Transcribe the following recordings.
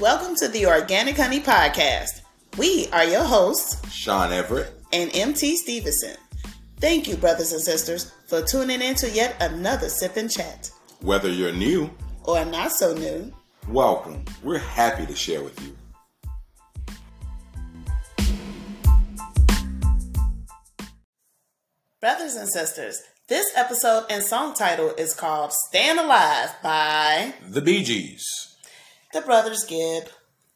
Welcome to the Organic Honey Podcast. We are your hosts, Sean Everett and MT Stevenson. Thank you, brothers and sisters, for tuning in to yet another Sip and Chat. Whether you're new or not so new, welcome. We're happy to share with you. Brothers and sisters, this episode and song title is called Stayin' Alive by The Bee Gees, The Brothers Gibb,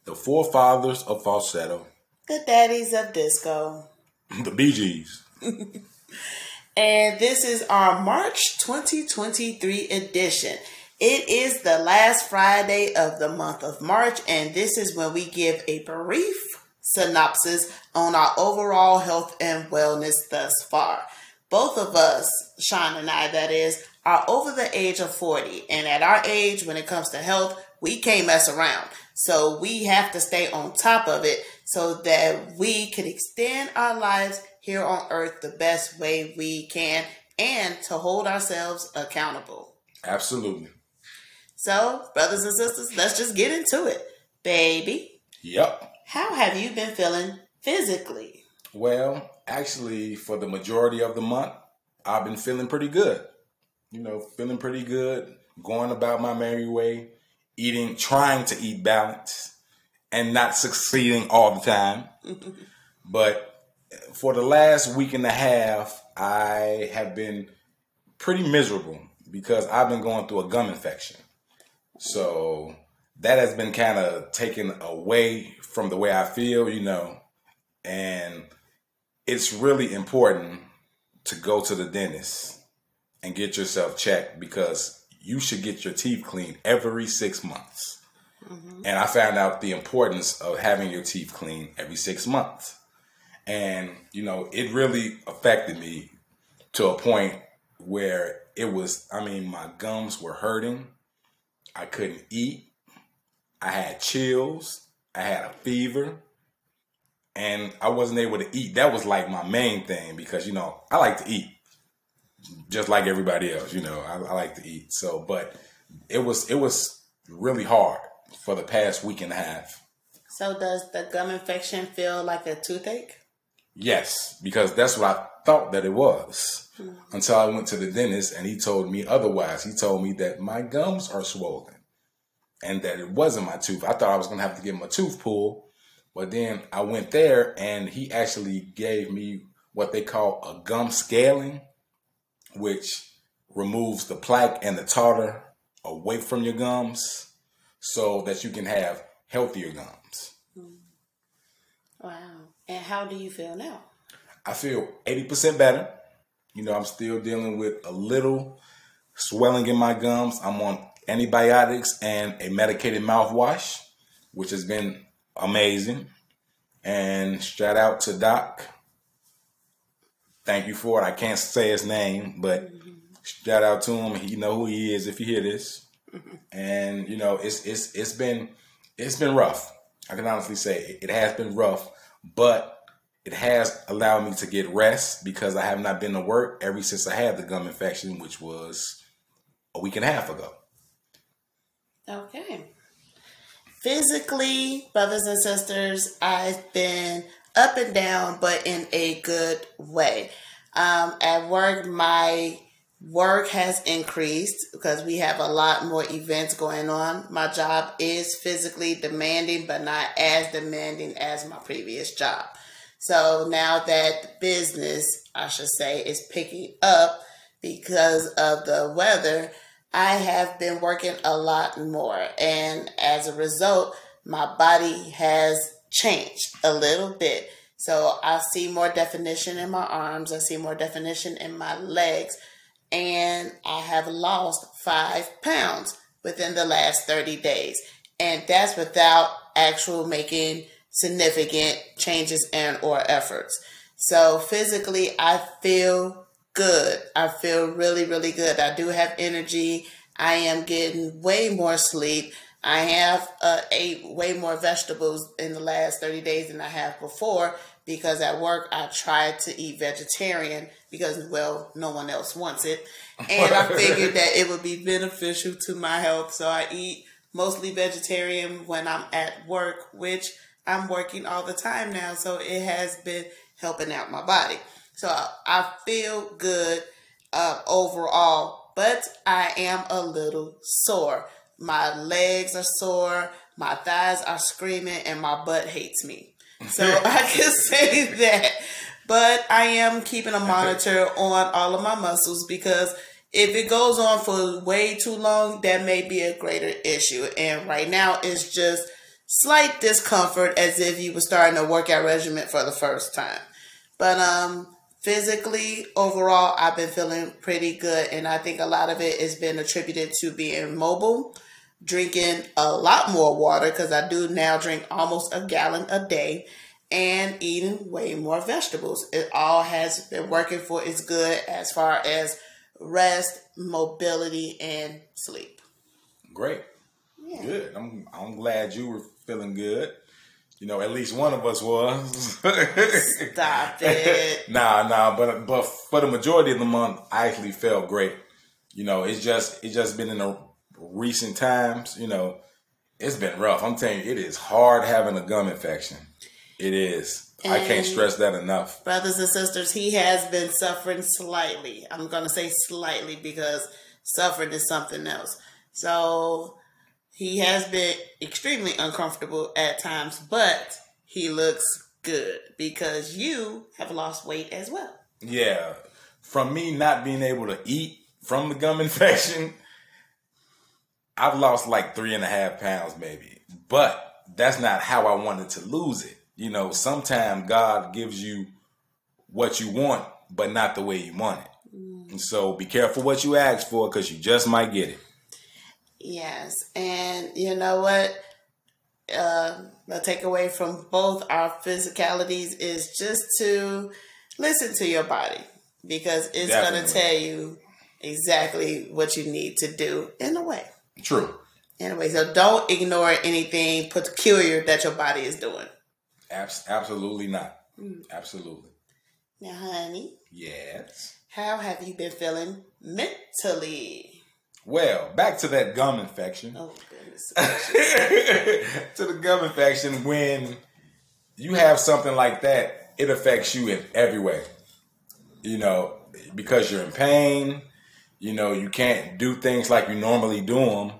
The Forefathers of Falsetto, The Daddies of Disco, The Bee Gees. and this is our March 2023 edition. It is the last Friday of the month of March, and this is when we give a brief synopsis on our overall health and wellness thus far both of us, Sean and I, that is, are over the age of 40. And at our age, when it comes to health, we can't mess around. So we have to stay on top of it so that we can extend our lives here on earth the best way we can and to hold ourselves accountable. Absolutely. So, brothers and sisters, let's just get into it. Baby. Yep. How have you been feeling physically? Well, actually, for the majority of the month, I've been feeling pretty good. You know, feeling pretty good, going about my merry way, eating, trying to eat balance, and not succeeding all the time. but for the last week and a half, I have been pretty miserable because I've been going through a gum infection. So that has been kind of taken away from the way I feel, you know, and it's really important to go to the dentist and get yourself checked because you should get your teeth cleaned every six months. Mm-hmm. And I found out the importance of having your teeth cleaned every six months. And, you know, it really affected me to a point where it was, I mean, my gums were hurting. I couldn't eat. I had chills. I had a fever and I wasn't able to eat. That was like my main thing because you know I like to eat, just like everybody else. You know I, I, like to eat. So, but it was it was really hard for the past week and a half. So, does the gum infection feel like a toothache? Yes, because that's what I thought that it was mm-hmm. until I went to the dentist and he told me otherwise. He told me that my gums are swollen and that it wasn't my tooth. I thought I was going to have to get my tooth pulled but then I went there and he actually gave me what they call a gum scaling, which removes the plaque and the tartar away from your gums so that you can have healthier gums. Hmm. Wow. And how do you feel now? I feel 80% better. You know, I'm still dealing with a little swelling in my gums. I'm on antibiotics and a medicated mouthwash, which has been amazing. And shout out to Doc. Thank you for it. I can't say his name, but shout out to him. You know who he is if you hear this. And you know, it's it's it's been it's been rough. I can honestly say it has been rough, but it has allowed me to get rest because I have not been to work ever since I had the gum infection, which was a week and a half ago. Okay physically, brothers and sisters, I've been up and down, but in a good way. Um, at work, my work has increased because we have a lot more events going on. My job is physically demanding, but not as demanding as my previous job. So now that business, I should say, is picking up because of the weather, I have been working a lot more. And as a result, my body has changed a little bit. So I see more definition in my arms, I see more definition in my legs, and I have lost five pounds within the last 30 days. And that's without actual making significant changes and or efforts. So physically I feel good. I feel really, really good. I do have energy. I am getting way more sleep. I have uh, ate way more vegetables in the last 30 days than I have before because at work I tried to eat vegetarian because, well, no one else wants it. And I figured that it would be beneficial to my health. So I eat mostly vegetarian when I'm at work, which I'm working all the time now. So it has been helping out my body. So I feel good uh, overall, but I am a little sore. My legs are sore, my thighs are screaming, and my butt hates me. So I can say that. But I am keeping a monitor on all of my muscles because if it goes on for way too long, that may be a greater issue. And right now, it's just slight discomfort as if you were starting a workout regimen for the first time. But um, physically, overall, I've been feeling pretty good, and I think a lot of it has been attributed to being mobile, drinking a lot more water because I do now drink almost a gallon a day, and eating way more vegetables. It all has been working for its good as far as rest, mobility, and sleep. Great. Yeah. Good. I'm I'm glad you were feeling good. You know, at least one of us was. Stop it. nah, nah, but but for the majority of the month, I actually felt great. You know, it's just it's just been in the recent times. You know, it's been rough. I'm telling you, it is hard having a gum infection. It is. And I can't stress that enough. Brothers and sisters, he has been suffering slightly. I'm going to say slightly because suffering is something else. So he has been extremely uncomfortable at times, but he looks good because you have lost weight as well. Yeah. From me not being able to eat from the gum infection, I've lost like three and a half pounds, maybe. But that's not how I wanted to lose it you know, sometimes God gives you what you want, but not the way you want it. Mm. And so be careful what you ask for because you just might get it. Yes. And you know what? Uh, the takeaway from both our physicalities is just to listen to your body because it's going to tell you exactly what you need to do in a way. True. Anyway, so don't ignore anything peculiar that your body is doing. Abs- absolutely not. Mm. Absolutely. Now, honey. Yes. How have you been feeling mentally? Well, back to that gum infection. Oh goodness. to the gum infection, when you have something like that, it affects you in every way. You know, because you're in pain. You know, you can't do things like you normally do them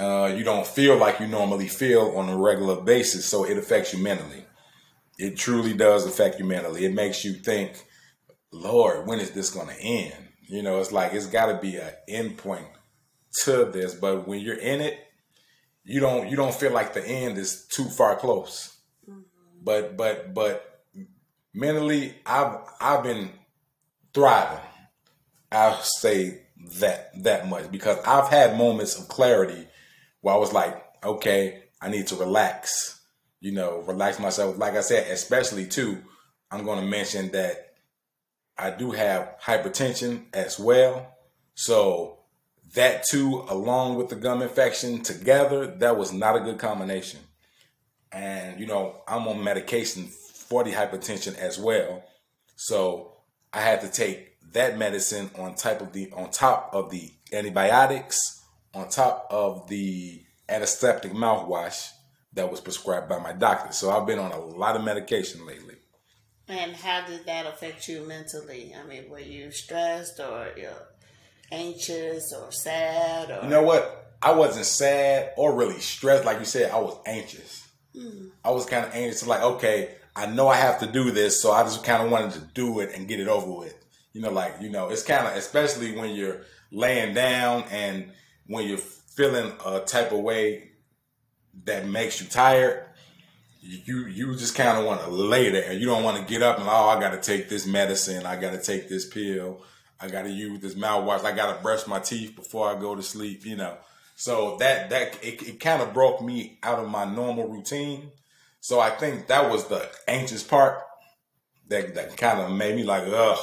uh, you don't feel like you normally feel on a regular basis, so it affects you mentally. It truly does affect you mentally. It makes you think, Lord, when is this going to end? You know, it's like it's got to be an end point to this. But when you're in it, you don't you don't feel like the end is too far close. Mm-hmm. But but but mentally, I've I've been thriving. I'll say that that much because I've had moments of clarity where I was like, okay, I need to relax, you know, relax myself. Like I said, especially too, I'm going to mention that I do have hypertension as well. So that too, along with the gum infection together, that was not a good combination. And, you know, I'm on medication for the hypertension as well. So I had to take that medicine on type of the on top of the antibiotics on top of the antiseptic mouthwash that was prescribed by my doctor. So I've been on a lot of medication lately. And how did that affect you mentally? I mean, were you stressed or you anxious or sad? Or... You know what? I wasn't sad or really stressed. Like you said, I was anxious. Mm-hmm. I was kind of anxious. Like, okay, I know I have to do this, so I just kind of wanted to do it and get it over with. You know, like you know, it's kind of especially when you're laying down and when you're feeling a type of way that makes you tired, you you just kind of want to lay there. You don't want to get up and oh, I got to take this medicine. I got to take this pill. I got to use this mouthwash. I got to brush my teeth before I go to sleep. You know, so that that it, it kind of broke me out of my normal routine. So I think that was the anxious part that that kind of made me like, ugh,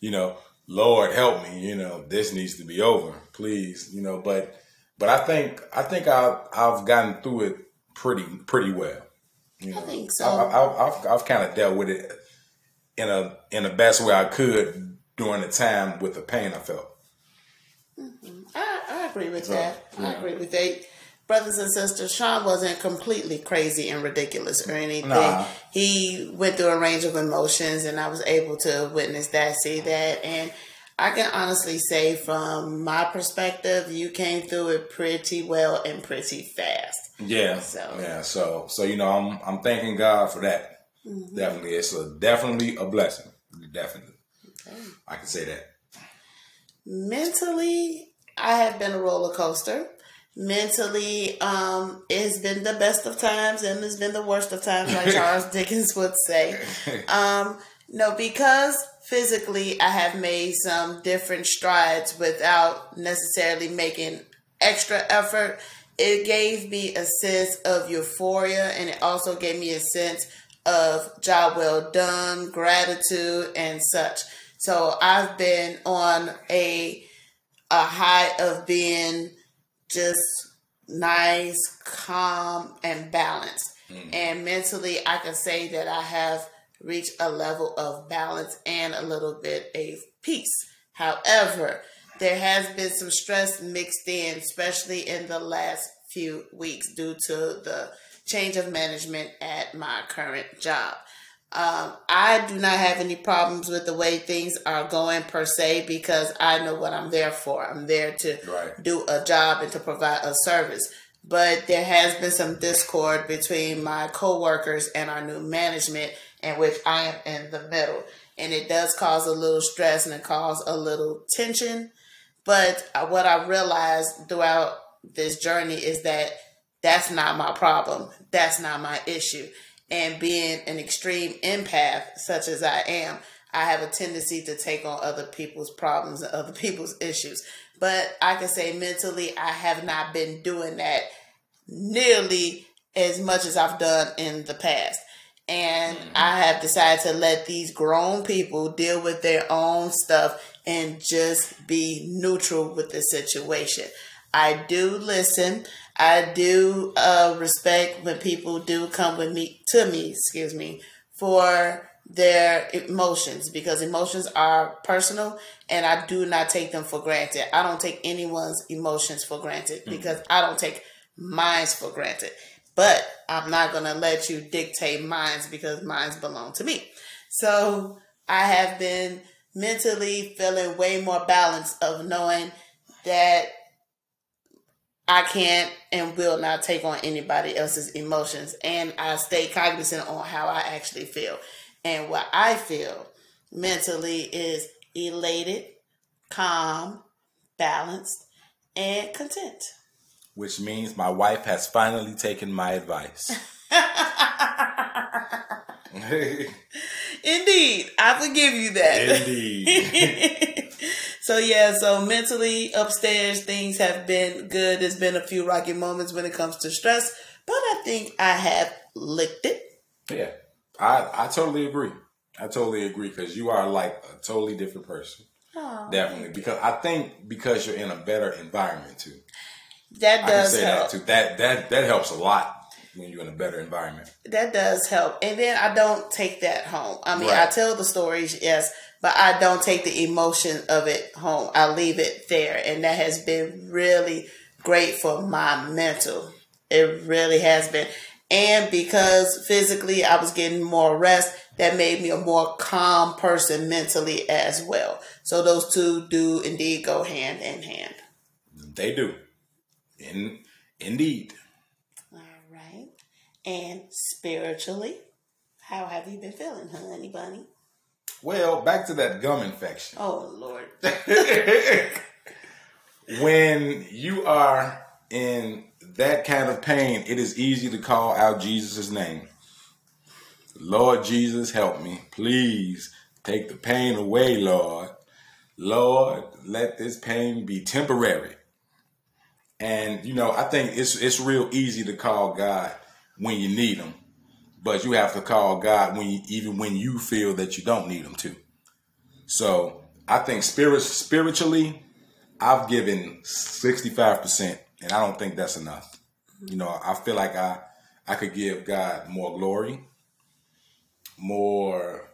you know, Lord help me, you know, this needs to be over, please, you know. But but I think I think I've I've gotten through it pretty pretty well. You know? I think so. I, have I've kind of dealt with it in a in the best way I could during the time with the pain I felt. Mm-hmm. I, I agree with so, that. Yeah. I agree with that. Brothers and sisters, Sean wasn't completely crazy and ridiculous or anything. Nah. He went through a range of emotions, and I was able to witness that, see that, and I can honestly say, from my perspective, you came through it pretty well and pretty fast. Yeah. So. Yeah. So so you know I'm I'm thanking God for that. Mm-hmm. Definitely, it's a definitely a blessing. Definitely, I can say that. Mentally, I have been a roller coaster. Mentally, um, it's been the best of times and it's been the worst of times, like Charles Dickens would say. Um, no, because physically I have made some different strides without necessarily making extra effort. It gave me a sense of euphoria and it also gave me a sense of job well done, gratitude, and such. So I've been on a a high of being just nice, calm, and balanced. Mm. And mentally, I can say that I have reached a level of balance and a little bit of peace. However, there has been some stress mixed in, especially in the last few weeks due to the change of management at my current job. Um, I do not have any problems with the way things are going per se because I know what I'm there for. I'm there to Right. do a job and to provide a service. But there has been some discord between my coworkers and our new management, in which I am in the middle. And it does cause a little stress and it causes a little tension. But uh, what I realized throughout this journey is that that's not my problem. That's not my issue. And being an extreme empath, such as I am, I have a tendency to take on other people's problems and other people's issues. But I can say mentally, I have not been doing that nearly as much as I've done in the past. And mm. I have decided to let these grown people deal with their own stuff and just be neutral with the situation. I do listen. I do uh, respect when people do come with me to me, excuse me, for their emotions because emotions are personal and I do not take them for granted. I don't take anyone's emotions for granted because I don't take mine's for granted. But I'm not going to let you dictate mine's because mine's belong to me. So I have been mentally feeling way more balanced of knowing that I can't and will not take on anybody else's emotions. And I stay cognizant on how I actually feel. And what I feel mentally is elated, calm, balanced, and content. Which means my wife has finally taken my advice. Indeed, I forgive you that. Indeed. so yeah, so mentally upstairs things have been good. There's been a few rocky moments when it comes to stress, but I think I have licked it. Yeah, I I totally agree. I totally agree because you are like a totally different person. Definitely, because I think because you're in a better environment too. That does help. that too. That that that helps a lot when you're in a better environment. That does help. And then I don't take that home. I mean, Right. I tell the stories, yes, but I don't take the emotion of it home. I leave it there. And that has been really great for my mental. It really has been. And because physically I was getting more rest, that made me a more calm person mentally as well. So those two do indeed go hand in hand. They do, in indeed. All right. And spiritually, how have you been feeling, honey bunny? Well, back to that gum infection. Oh Lord. when you are in that kind of pain, it is easy to call out Jesus' name. Lord Jesus, help me. Please take the pain away, Lord. Lord, let this pain be temporary. And you know, I think it's it's real easy to call God when you need him, but you have to call God when you, even when you feel that you don't need him to. So, I think spirit spiritually, I've given 65%, and I don't think that's enough. You know, I feel like I I could give God more glory, more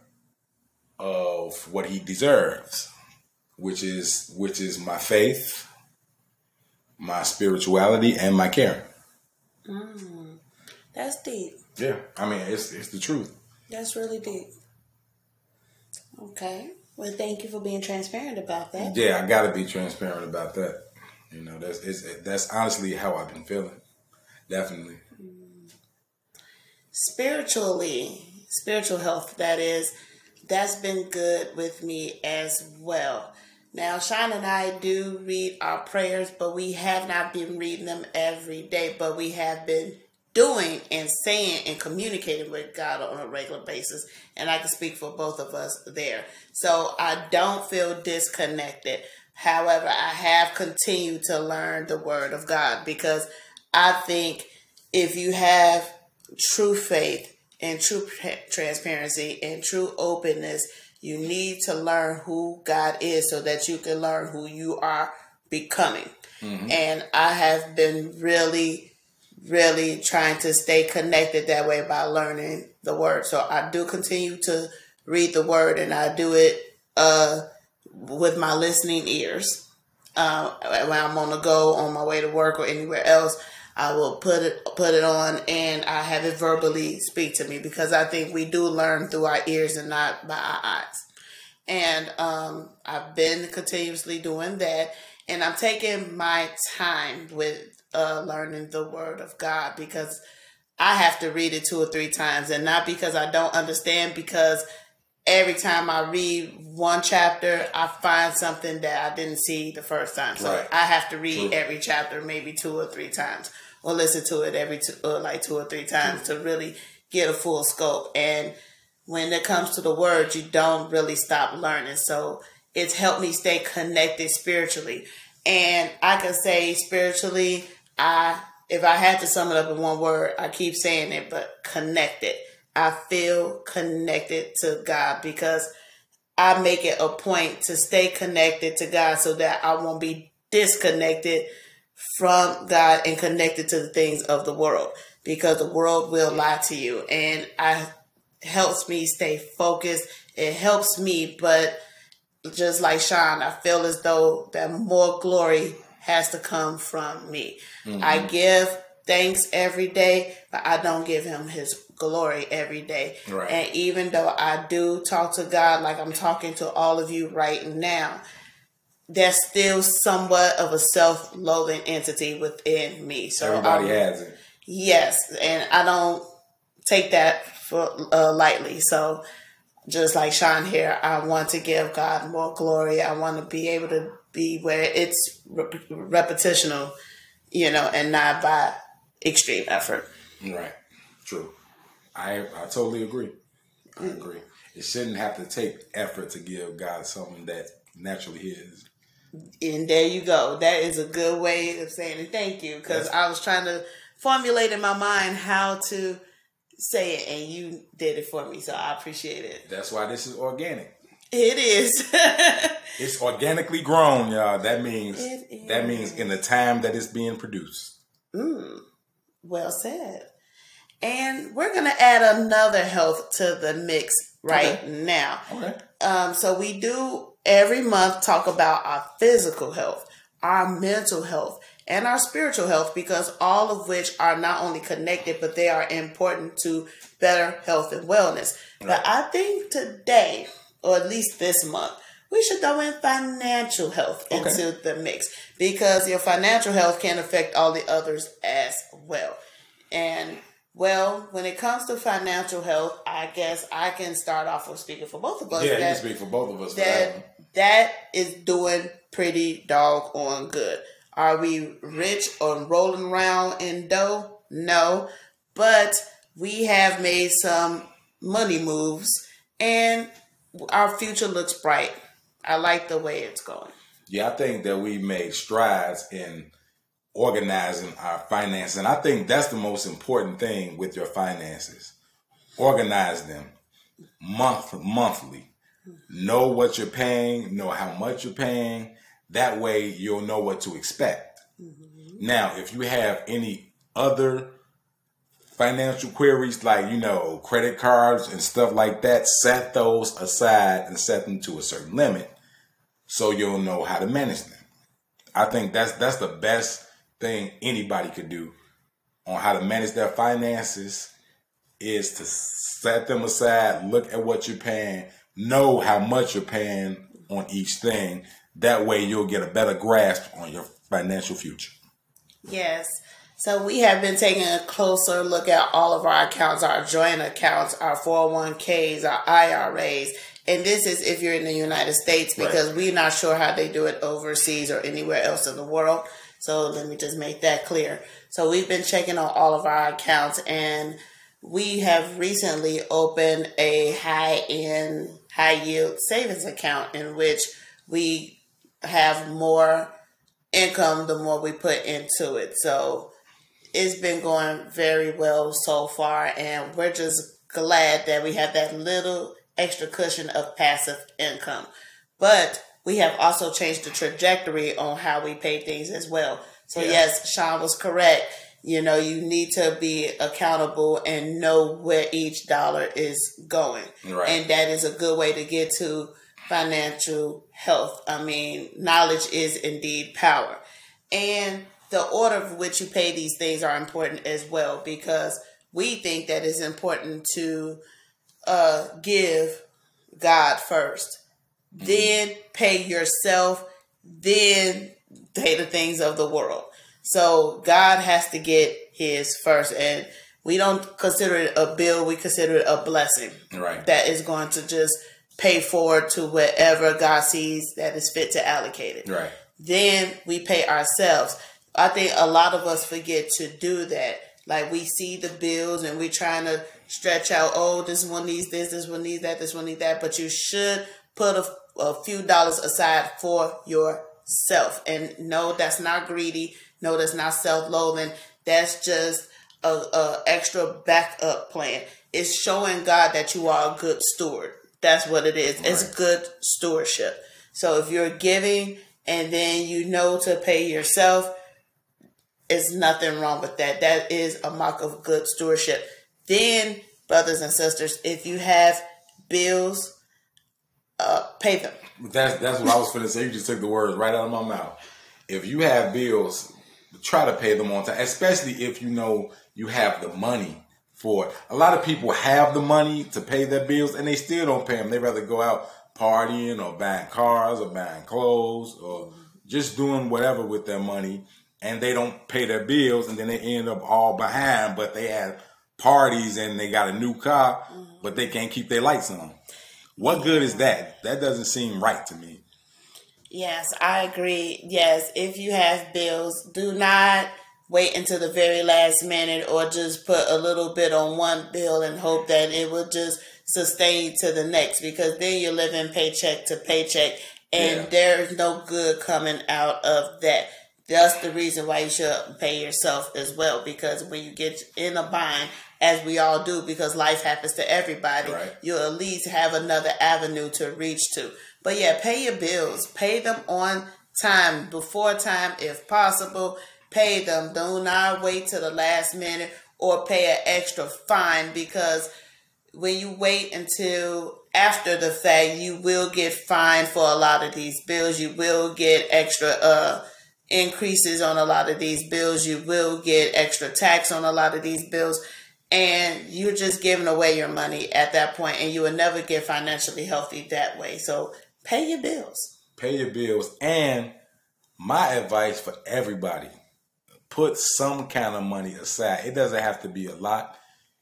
of what he deserves, which is which is my faith, my spirituality and my care. Mm, that's deep. Yeah, I mean it's it's the truth. That's really deep. Okay. Well, thank you for being transparent about that. Yeah, I got to be transparent about that. You know, that's it's, that's honestly how I've been feeling. Definitely. Spiritually, spiritual health, that is, that's been good with me as well. Now, Sean and I do read our prayers, but we have not been reading them every day, but we have been doing and saying and communicating with God on a regular basis. And I can speak for both of us there. So I don't feel disconnected. However, I have continued to learn the Word of God because I think if you have true faith and true transparency and true openness, you need to learn who God is so that you can learn who you are becoming. Mm-hmm. And I have been really, really trying to stay connected that way by learning the word. So I do continue to read the word and I do it uh, with my listening ears. Uh, when I'm on the go, on my way to work or anywhere else, I will put it put it on and I have it verbally speak to me because I think we do learn through our ears and not by our eyes. And um, I've been continuously doing that, and I'm taking my time with uh, learning the Word of God because I have to read it two or three times, and not because I don't understand, because every time I read one chapter, I find something that I didn't see the first time. So right. I have to read True. every chapter maybe two or three times or listen to it every two, or like two or three times to really get a full scope. And when it comes to the word, you don't really stop learning. So it's helped me stay connected spiritually. And I can say spiritually, I if I had to sum it up in one word, I keep saying it, but connected. I feel connected to God because I make it a point to stay connected to God so that I won't be disconnected from God and connected to the things of the world because the world will lie to you. And I helps me stay focused. It helps me, but just like Sean, I feel as though that more glory has to come from me. Mm-hmm. I give thanks every day, but I don't give him his glory every day. Right. And even though I do talk to God like I'm talking to all of you right now, there's still somewhat of a self-loathing entity within me. So everybody um, has it. Yes, and I don't take that for uh, lightly. So just like Sean here, I want to give God more glory. I want to be able to be where it's repetitional, you know, and not by extreme effort. Right. True. I I totally agree. I mm. agree. It shouldn't have to take effort to give God something that naturally is. And there you go. That is a good way of saying it. Thank you. Because I was trying to formulate in my mind how to say it, and you did it for me. So I appreciate it. That's why this is organic. It is. it's organically grown, y'all. That means that means in the time that it's being produced. Mm, well said. And we're gonna add another health to the mix right okay. now. Okay. Um, so we do every month talk about our physical health, our mental health, and our spiritual health because all of which are not only connected, but they are important to better health and wellness. Right. But I think today, or at least this month, we should throw in financial health okay. into the mix because your financial health can affect all the others as well. And well, when it comes to financial health, I guess I can start off with speaking for both of us. Yeah, you can speak for both of us. That, that, that is doing pretty doggone good. Are we rich or rolling around in dough? No, but we have made some money moves and our future looks bright. I like the way it's going. Yeah, I think that we made strides in organizing our finances. And I think that's the most important thing with your finances. Organize them month monthly. Know what you're paying, know how much you're paying, that way you'll know what to expect. Mm-hmm. Now, if you have any other financial queries like, you know, credit cards and stuff like that, set those aside and set them to a certain limit so you'll know how to manage them. I think that's that's the best thing anybody could do on how to manage their finances is to set them aside, look at what you're paying, know how much you're paying on each thing. That way you'll get a better grasp on your financial future. Yes. So we have been taking a closer look at all of our accounts, our joint accounts, our 401ks, our IRAs. And this is if you're in the United States because right. we're not sure how they do it overseas or anywhere else in the world. So let me just make that clear. So we've been checking on all of our accounts and we have recently opened a high end, high yield savings account in which we have more income the more we put into it. So it's been going very well so far, and we're just glad that we have that little extra cushion of passive income. But we have also changed the trajectory on how we pay things as well. So, yeah. yes, Sean was correct. You know, you need to be accountable and know where each dollar is going. Right. And that is a good way to get to financial health. I mean, knowledge is indeed power. And the order of which you pay these things are important as well because we think that it's important to uh, give God 1st mm-hmm. then pay yourself, then pay the things of the world. So God has to get his first. And we don't consider it a bill, we consider it a blessing. Right. That is going to just pay forward to whatever God sees that is fit to allocate it. Right. Then we pay ourselves. I think a lot of us forget to do that. Like we see the bills and we're trying to stretch out, oh, this one needs this, this one needs that, this one needs that. But you should put a, a few dollars aside for yourself. And no, that's not greedy. No, that's not self-loathing. That's just a, a extra backup plan. It's showing God that you are a good steward. That's what it is. Right. It's good stewardship. So if you're giving and then you know to pay yourself, is nothing wrong with that. That is a mark of good stewardship. Then, brothers and sisters, if you have bills, uh, pay them. That's that's what I was to say. You just took the words right out of my mouth. If you have bills, try to pay them on time, especially if you know you have the money for it. A lot of people have the money to pay their bills and they still don't pay them. They rather go out partying or buying cars or buying clothes or just doing whatever with their money and they don't pay their bills and then they end up all behind, but they had parties and they got a new car, mm-hmm. but they can't keep their lights on. What good is that? That doesn't seem right to me. Yes, I agree. Yes, if you have bills, do not wait until the very last minute or just put a little bit on one bill and hope that it will just sustain to the next because then you're living paycheck to paycheck and yeah. there's no good coming out of that that's the reason why you should pay yourself as well because when you get in a bind as we all do because life happens to everybody right. you'll at least have another avenue to reach to. But yeah pay your bills. Pay them on time before time if possible. Pay them. Do not wait till the last minute or pay an extra fine because when you wait until after the fact you will get fined for a lot of these bills. You will get extra uh increases on a lot of these bills. You will get extra tax on a lot of these bills. And you're just giving away your money at that point, and you will never get financially healthy that way. So pay your bills. Pay your bills. And my advice for everybody put some kind of money aside. It doesn't have to be a lot.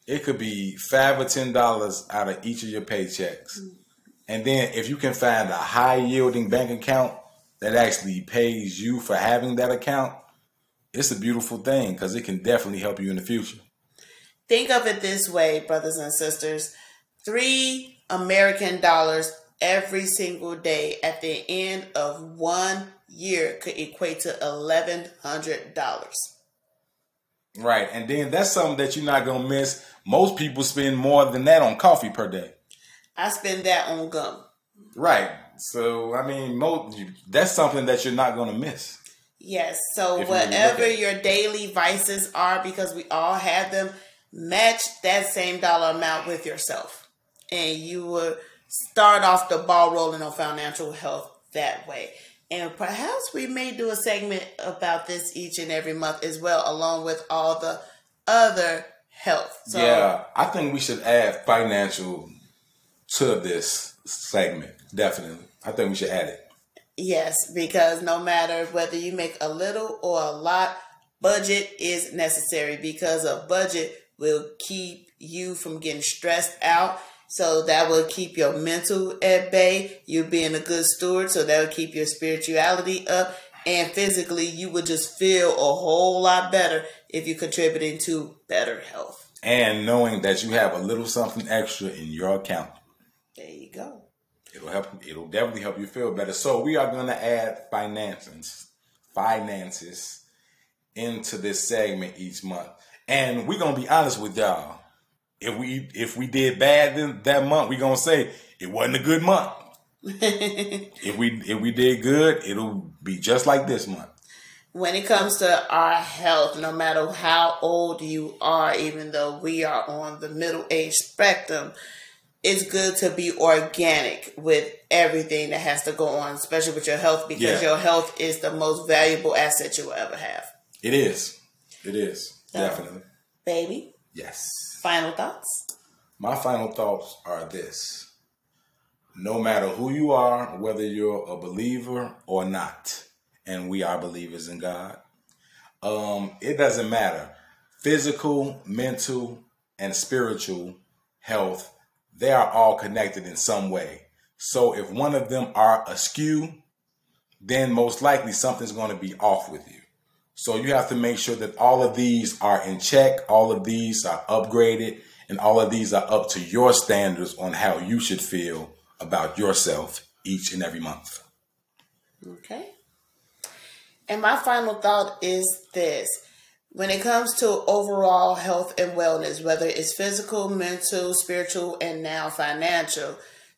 It could be five or ten dollars out of each of your paychecks. Mm-hmm. And then if you can find a high yielding bank account that actually pays you for having that account, it's a beautiful thing because it can definitely help you in the future. Think of it this way, brothers and sisters three American dollars every single day at the end of one year could equate to $1,100. Right. And then that's something that you're not going to miss. Most people spend more than that on coffee per day. I spend that on gum. Right. So I mean, that's something that you're not going to miss. Yes. So whatever your daily vices are, because we all have them, match that same dollar amount with yourself, and you will start off the ball rolling on financial health that way. And perhaps we may do a segment about this each and every month as well, along with all the other health. So, yeah, I think we should add financial to this segment. Definitely. I think we should add it. Yes, because no matter whether you make a little or a lot, budget is necessary because a budget will keep you from getting stressed out. So that will keep your mental at bay. You being a good steward, so that will keep your spirituality up. And physically, you would just feel a whole lot better if you're contributing to better health. And knowing that you have a little something extra in your account. There you go. It'll help. It'll definitely help you feel better. So we are going to add finances, finances into this segment each month, and we're gonna be honest with y'all. If we if we did bad that month, we're gonna say it wasn't a good month. if we if we did good, it'll be just like this month. When it comes to our health, no matter how old you are, even though we are on the middle age spectrum, it's good to be organic with everything that has to go on, especially with your health, because yeah. your health is the most valuable asset you will ever have. It is. It is. So, Definitely. Baby. Yes. Final thoughts? My final thoughts are this. No matter who you are, whether you're a believer or not, and we are believers in God, um, it doesn't matter. Physical, mental, and spiritual health they are all connected in some way. So if one of them are askew, then most likely something's going to be off with you. So you have to make sure that all of these are in check, all of these are upgraded, and all of these are up to your standards on how you should feel about yourself each and every month. Okay. And my final thought is this when it comes to overall health and wellness, whether it's physical, mental, spiritual, and now financial,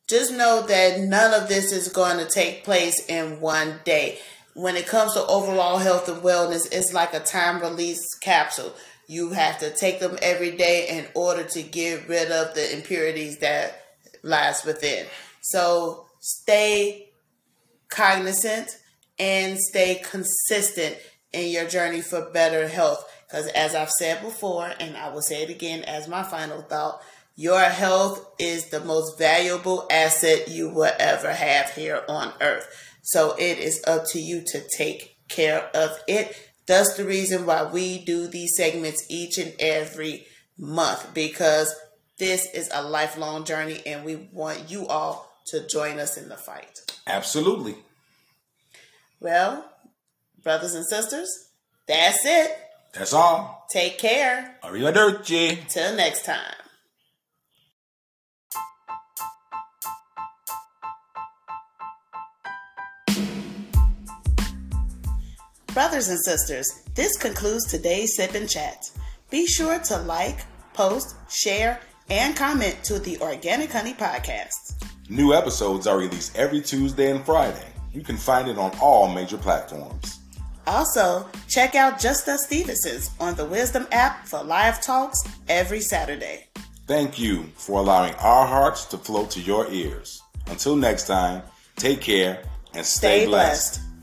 just know that none of this is going to take place in one day. When it comes to overall health and wellness, it's like a time release capsule. You have to take them every day in order to get rid of the impurities that lies within. So stay cognizant and stay consistent in your journey for better health. Because as I've said before, and I will say it again as my final thought, your health is the most valuable asset you will ever have here on earth. So it is up to you to take care of it. That's the reason why we do these segments each and every month because this is a lifelong journey and we want you all to join us in the fight. Absolutely. Well, brothers and sisters, that's it. That's all. Take care. Arrivederci. Till next time. Brothers and sisters, this concludes today's Sip and Chat. Be sure to like, post, share, and comment to the Organic Honey Podcast. New episodes are released every Tuesday and Friday. You can find it on all major platforms. Also, check out Just Us Stevensons on the Wisdom app for live talks every Saturday. Thank you for allowing our hearts to flow to your ears. Until next time, take care and stay, stay blessed. blessed.